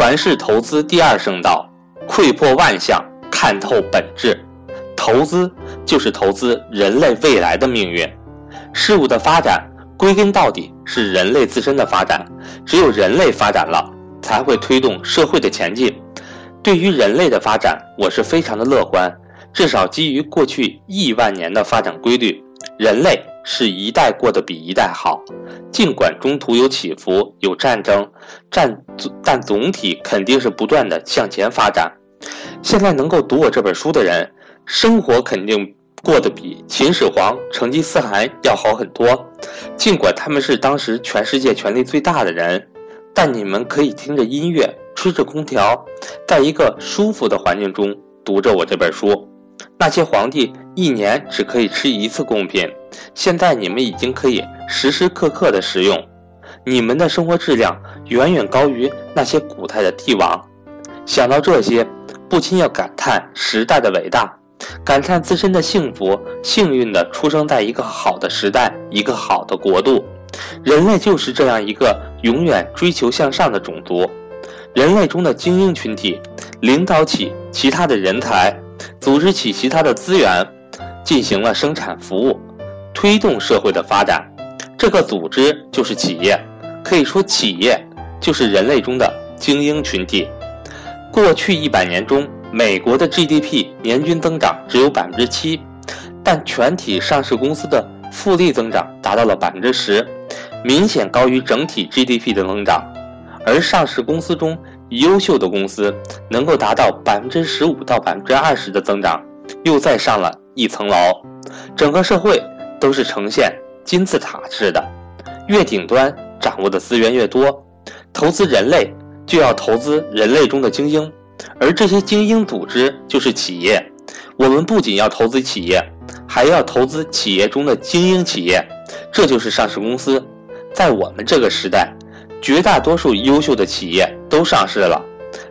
传世投资第二圣道，窥破万象，看透本质。投资就是投资人类未来的命运。事物的发展，归根到底是人类自身的发展。只有人类发展了，才会推动社会的前进。对于人类的发展，我是非常的乐观。至少基于过去亿万年的发展规律，人类是一代过得比一代好。尽管中途有起伏、有战争，战但总体肯定是不断的向前发展。现在能够读我这本书的人，生活肯定过得比秦始皇、成吉思汗要好很多。尽管他们是当时全世界权力最大的人，但你们可以听着音乐，吹着空调，在一个舒服的环境中读着我这本书。那些皇帝一年只可以吃一次贡品，现在你们已经可以时时刻刻的食用，你们的生活质量远远高于那些古代的帝王。想到这些，不禁要感叹时代的伟大，感叹自身的幸福，幸运的出生在一个好的时代，一个好的国度。人类就是这样一个永远追求向上的种族，人类中的精英群体，领导起其他的人才。组织起其他的资源，进行了生产服务，推动社会的发展。这个组织就是企业，可以说企业就是人类中的精英群体。过去一百年中，美国的 GDP 年均增长只有百分之七，但全体上市公司的复利增长达到了百分之十，明显高于整体 GDP 的增长。而上市公司中，优秀的公司能够达到百分之十五到百分之二十的增长，又再上了一层楼。整个社会都是呈现金字塔式的，越顶端掌握的资源越多。投资人类就要投资人类中的精英，而这些精英组织就是企业。我们不仅要投资企业，还要投资企业中的精英企业，这就是上市公司。在我们这个时代。绝大多数优秀的企业都上市了，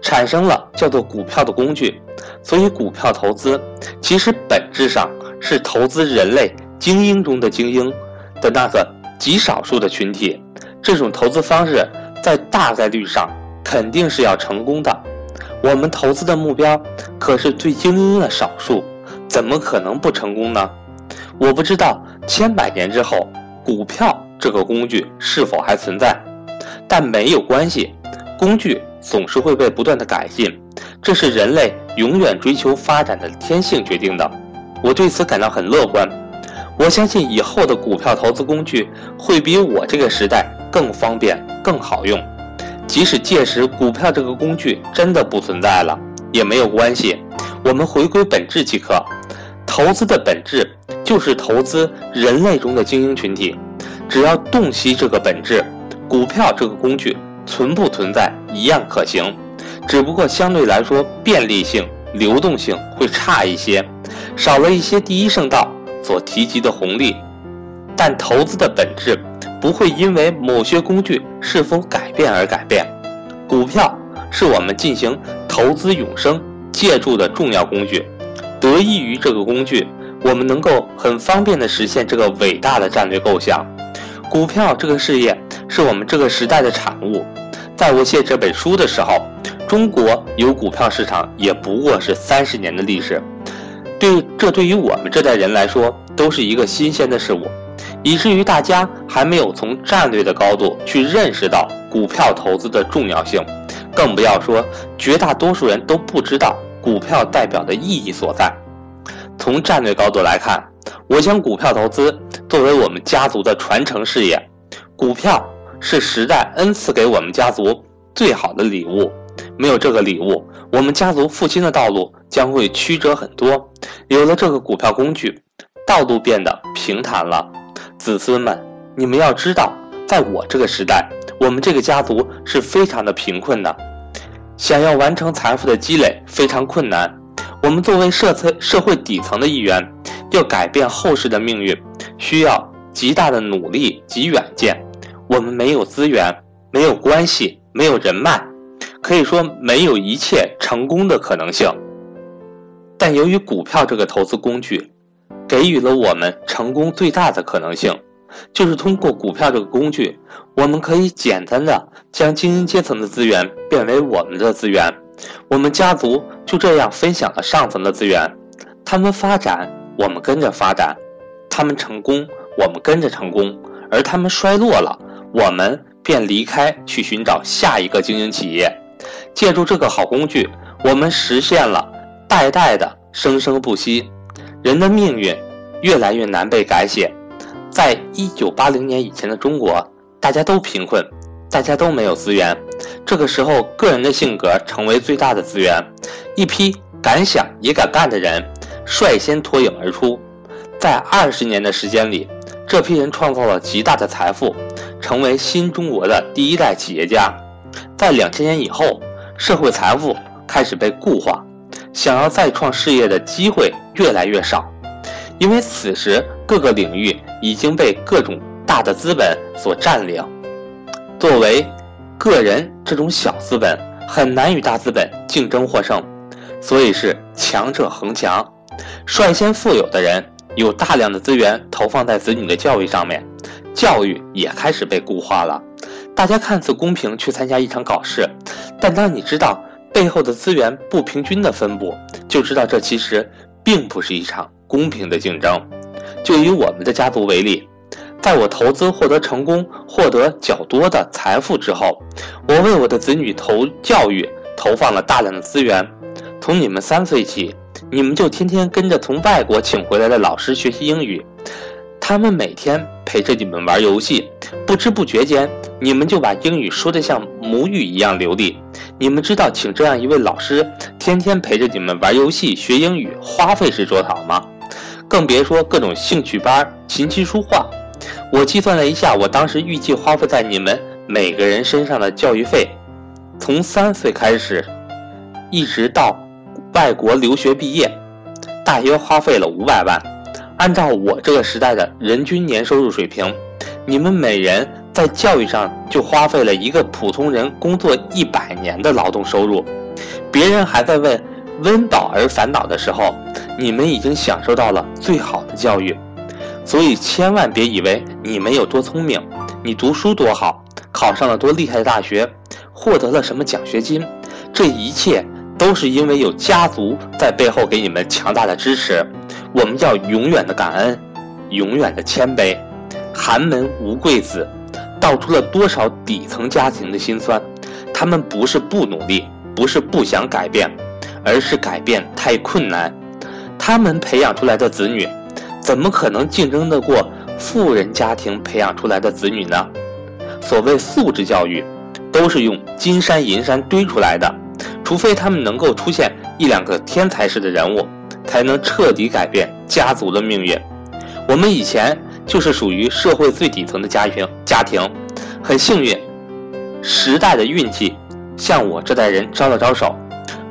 产生了叫做股票的工具，所以股票投资其实本质上是投资人类精英中的精英的那个极少数的群体。这种投资方式在大概率上肯定是要成功的。我们投资的目标可是最精英的少数，怎么可能不成功呢？我不知道千百年之后，股票这个工具是否还存在。但没有关系，工具总是会被不断的改进，这是人类永远追求发展的天性决定的。我对此感到很乐观，我相信以后的股票投资工具会比我这个时代更方便、更好用。即使届时股票这个工具真的不存在了，也没有关系，我们回归本质即可。投资的本质就是投资人类中的精英群体，只要洞悉这个本质。股票这个工具存不存在一样可行，只不过相对来说便利性、流动性会差一些，少了一些第一圣道所提及的红利。但投资的本质不会因为某些工具是否改变而改变。股票是我们进行投资永生借助的重要工具，得益于这个工具，我们能够很方便地实现这个伟大的战略构想。股票这个事业。是我们这个时代的产物。在我写这本书的时候，中国有股票市场也不过是三十年的历史。对，这对于我们这代人来说都是一个新鲜的事物，以至于大家还没有从战略的高度去认识到股票投资的重要性，更不要说绝大多数人都不知道股票代表的意义所在。从战略高度来看，我将股票投资作为我们家族的传承事业，股票。是时代恩赐给我们家族最好的礼物，没有这个礼物，我们家族复兴的道路将会曲折很多。有了这个股票工具，道路变得平坦了。子孙们，你们要知道，在我这个时代，我们这个家族是非常的贫困的，想要完成财富的积累非常困难。我们作为社层社会底层的一员，要改变后世的命运，需要极大的努力及远见。我们没有资源，没有关系，没有人脉，可以说没有一切成功的可能性。但由于股票这个投资工具，给予了我们成功最大的可能性。就是通过股票这个工具，我们可以简单的将精英阶层的资源变为我们的资源，我们家族就这样分享了上层的资源。他们发展，我们跟着发展；他们成功，我们跟着成功；而他们衰落了，我们便离开去寻找下一个精英企业。借助这个好工具，我们实现了代代的生生不息。人的命运越来越难被改写。在一九八零年以前的中国，大家都贫困，大家都没有资源。这个时候，个人的性格成为最大的资源。一批敢想也敢干的人率先脱颖而出。在二十年的时间里，这批人创造了极大的财富，成为新中国的第一代企业家。在两千年以后，社会财富开始被固化。想要再创事业的机会越来越少，因为此时各个领域已经被各种大的资本所占领。作为个人，这种小资本很难与大资本竞争获胜，所以是强者恒强。率先富有的人有大量的资源投放在子女的教育上面，教育也开始被固化了。大家看似公平去参加一场考试，但当你知道。背后的资源不平均的分布，就知道这其实并不是一场公平的竞争。就以我们的家族为例，在我投资获得成功、获得较多的财富之后，我为我的子女投教育投放了大量的资源。从你们三岁起，你们就天天跟着从外国请回来的老师学习英语。他们每天陪着你们玩游戏，不知不觉间，你们就把英语说得像母语一样流利。你们知道请这样一位老师天天陪着你们玩游戏学英语花费是多少吗？更别说各种兴趣班、琴棋书画。我计算了一下，我当时预计花费在你们每个人身上的教育费，从三岁开始，一直到外国留学毕业，大约花费了五百万。按照我这个时代的人均年收入水平，你们每人在教育上就花费了一个普通人工作一百年的劳动收入。别人还在为温饱而烦恼的时候，你们已经享受到了最好的教育。所以千万别以为你们有多聪明，你读书多好，考上了多厉害的大学，获得了什么奖学金，这一切都是因为有家族在背后给你们强大的支持。我们要永远的感恩，永远的谦卑。寒门无贵子，道出了多少底层家庭的辛酸。他们不是不努力，不是不想改变，而是改变太困难。他们培养出来的子女，怎么可能竞争得过富人家庭培养出来的子女呢？所谓素质教育，都是用金山银山堆出来的。除非他们能够出现一两个天才式的人物。才能彻底改变家族的命运。我们以前就是属于社会最底层的家庭，家庭很幸运，时代的运气向我这代人招了招手，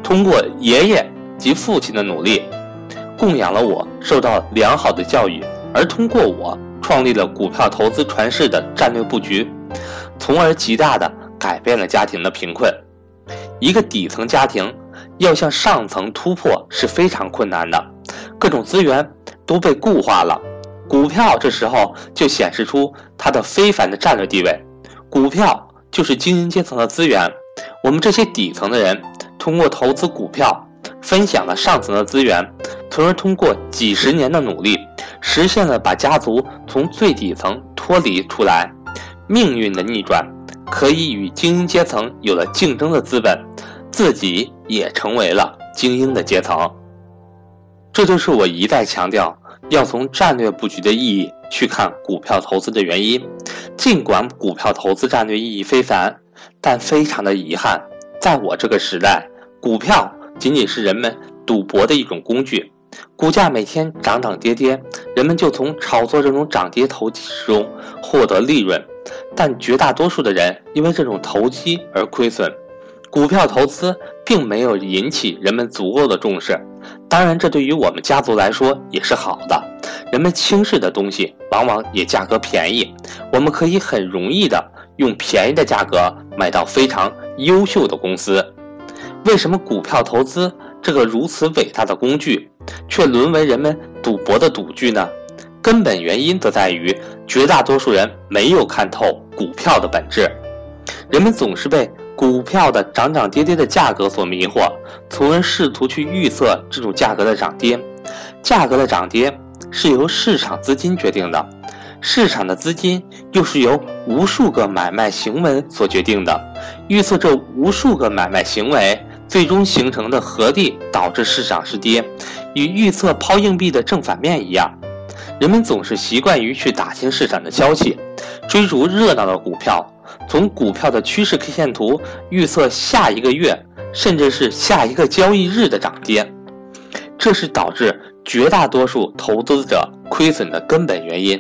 通过爷爷及父亲的努力，供养了我，受到良好的教育，而通过我创立了股票投资传世的战略布局，从而极大的改变了家庭的贫困。一个底层家庭。要向上层突破是非常困难的，各种资源都被固化了，股票这时候就显示出它的非凡的战略地位。股票就是精英阶层的资源，我们这些底层的人通过投资股票，分享了上层的资源，从而通过几十年的努力，实现了把家族从最底层脱离出来。命运的逆转，可以与精英阶层有了竞争的资本。自己也成为了精英的阶层，这就是我一再强调要从战略布局的意义去看股票投资的原因。尽管股票投资战略意义非凡，但非常的遗憾，在我这个时代，股票仅仅是人们赌博的一种工具。股价每天涨涨跌跌，人们就从炒作这种涨跌投机中获得利润，但绝大多数的人因为这种投机而亏损。股票投资并没有引起人们足够的重视，当然，这对于我们家族来说也是好的。人们轻视的东西，往往也价格便宜，我们可以很容易的用便宜的价格买到非常优秀的公司。为什么股票投资这个如此伟大的工具，却沦为人们赌博的赌具呢？根本原因则在于绝大多数人没有看透股票的本质。人们总是被股票的涨涨跌跌的价格所迷惑，从而试图去预测这种价格的涨跌。价格的涨跌是由市场资金决定的，市场的资金又是由无数个买卖行为所决定的。预测这无数个买卖行为最终形成的合力导致市场是跌，与预测抛硬币的正反面一样。人们总是习惯于去打听市场的消息，追逐热闹的股票，从股票的趋势 K 线图预测下一个月，甚至是下一个交易日的涨跌，这是导致绝大多数投资者亏损的根本原因。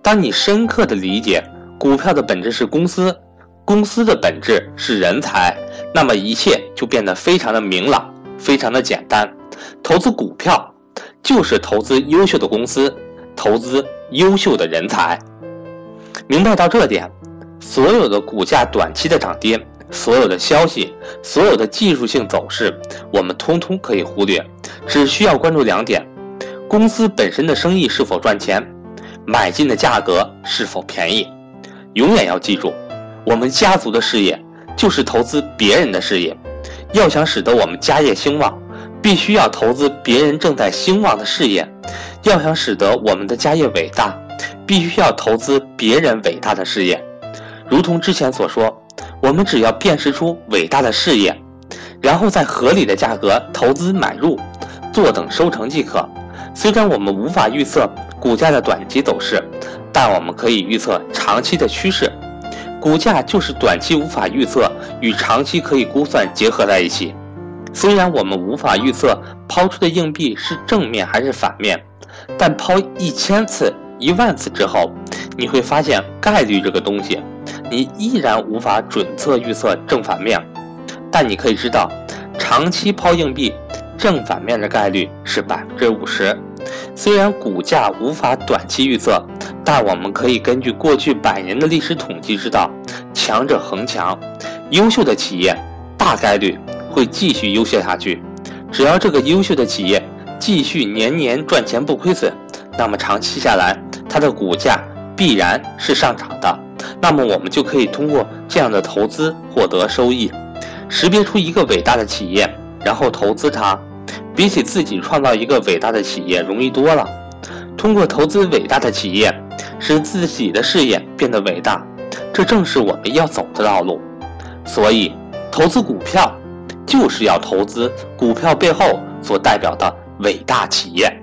当你深刻的理解股票的本质是公司，公司的本质是人才，那么一切就变得非常的明朗，非常的简单。投资股票就是投资优秀的公司。投资优秀的人才，明白到这点，所有的股价短期的涨跌，所有的消息，所有的技术性走势，我们通通可以忽略，只需要关注两点：公司本身的生意是否赚钱，买进的价格是否便宜。永远要记住，我们家族的事业就是投资别人的事业，要想使得我们家业兴旺。必须要投资别人正在兴旺的事业，要想使得我们的家业伟大，必须要投资别人伟大的事业。如同之前所说，我们只要辨识出伟大的事业，然后在合理的价格投资买入，坐等收成即可。虽然我们无法预测股价的短期走势，但我们可以预测长期的趋势。股价就是短期无法预测与长期可以估算结合在一起。虽然我们无法预测抛出的硬币是正面还是反面，但抛一千次、一万次之后，你会发现概率这个东西，你依然无法准测预测正反面。但你可以知道，长期抛硬币，正反面的概率是百分之五十。虽然股价无法短期预测，但我们可以根据过去百年的历史统计知道，强者恒强，优秀的企业大概率。会继续优秀下去，只要这个优秀的企业继续年年赚钱不亏损，那么长期下来，它的股价必然是上涨的。那么我们就可以通过这样的投资获得收益，识别出一个伟大的企业，然后投资它，比起自己创造一个伟大的企业容易多了。通过投资伟大的企业，使自己的事业变得伟大，这正是我们要走的道路。所以，投资股票。就是要投资股票背后所代表的伟大企业。